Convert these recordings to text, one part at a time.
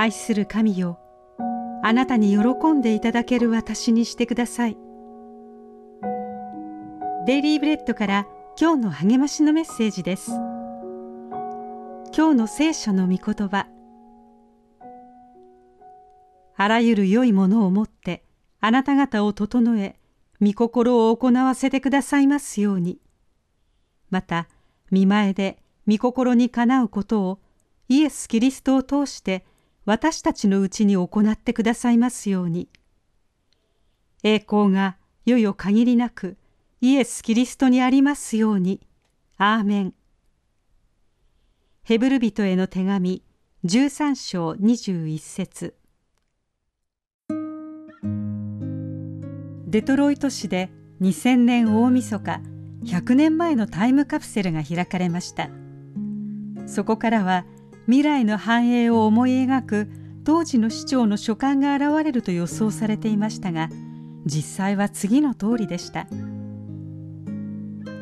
愛する神よあなたに喜んでいただける私にしてください。デイリーブレッドから今日の励ましのメッセージです。今日の聖書の御言葉。あらゆる良いものをもってあなた方を整え御心を行わせてくださいますように。また見前で御心にかなうことをイエス・キリストを通して私たちのうちに行ってくださいますように。栄光がよよ限りなくイエス・キリストにありますように。アーメン。ヘブル人への手紙13章21節。デトロイト市で2000年大晦日100年前のタイムカプセルが開かれました。そこからは未来の繁栄を思い描く当時の市長の書簡が現れると予想されていましたが実際は次の通りでした。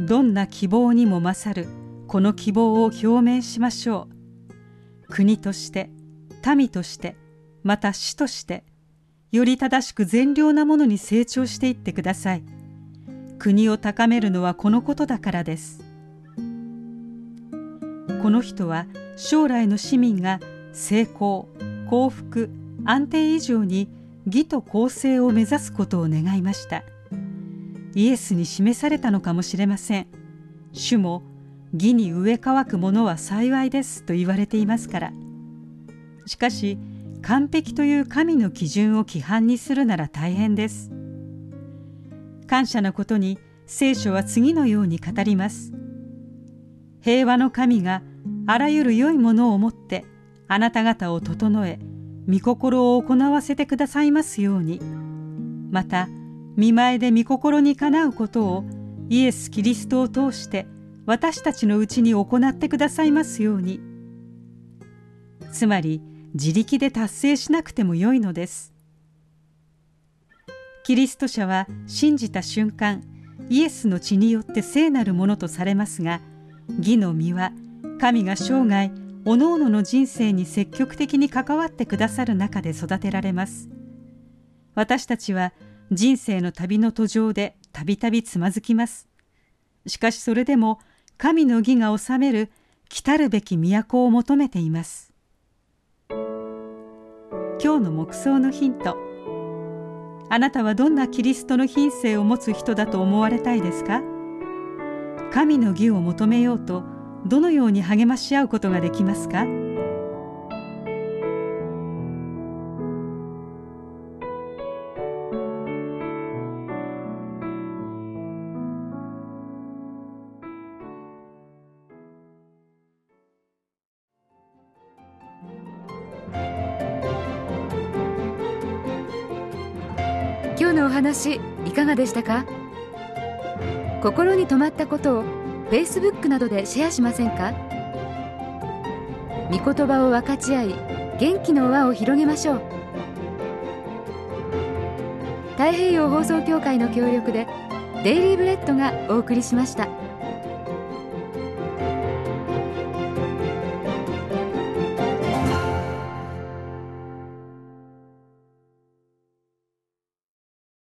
どんな希望にも勝るこの希望を表明しましょう。国として民としてまた市としてより正しく善良なものに成長していってください。国を高めるのはこのことだからです。この人は将来の市民が成功幸福安定以上に義と公正を目指すことを願いました。イエスに示されたのかもしれません。主も義に植え乾くものは幸いですと言われていますから。しかし完璧という神の基準を規範にするなら大変です。感謝のことに聖書は次のように語ります。平和の神があらゆる良いものをもってあなた方を整え御心を行わせてくださいますように。また見前で御心にかなうことをイエス・キリストを通して私たちのうちに行ってくださいますように。つまり自力で達成しなくてもよいのです。キリスト者は信じた瞬間イエスの血によって聖なるものとされますが義の実は神が生涯おのおのの人生に積極的に関わってくださる中で育てられます。私たちは人生の旅の途上でたびたびつまずきます。しかしそれでも神の義が治める来たるべき都を求めています。今日の目想のヒント。あなたはどんなキリストの品性を持つ人だと思われたいですか？神の義を求めようとどのように励まし合うことができますか？今日のお話いかがでしたか？心に留まったことを Facebook などでシェアしませんか？御言葉を分かち合い元気の輪を広げましょう太平洋放送協会の協力でデイリーブレッドがお送りしました。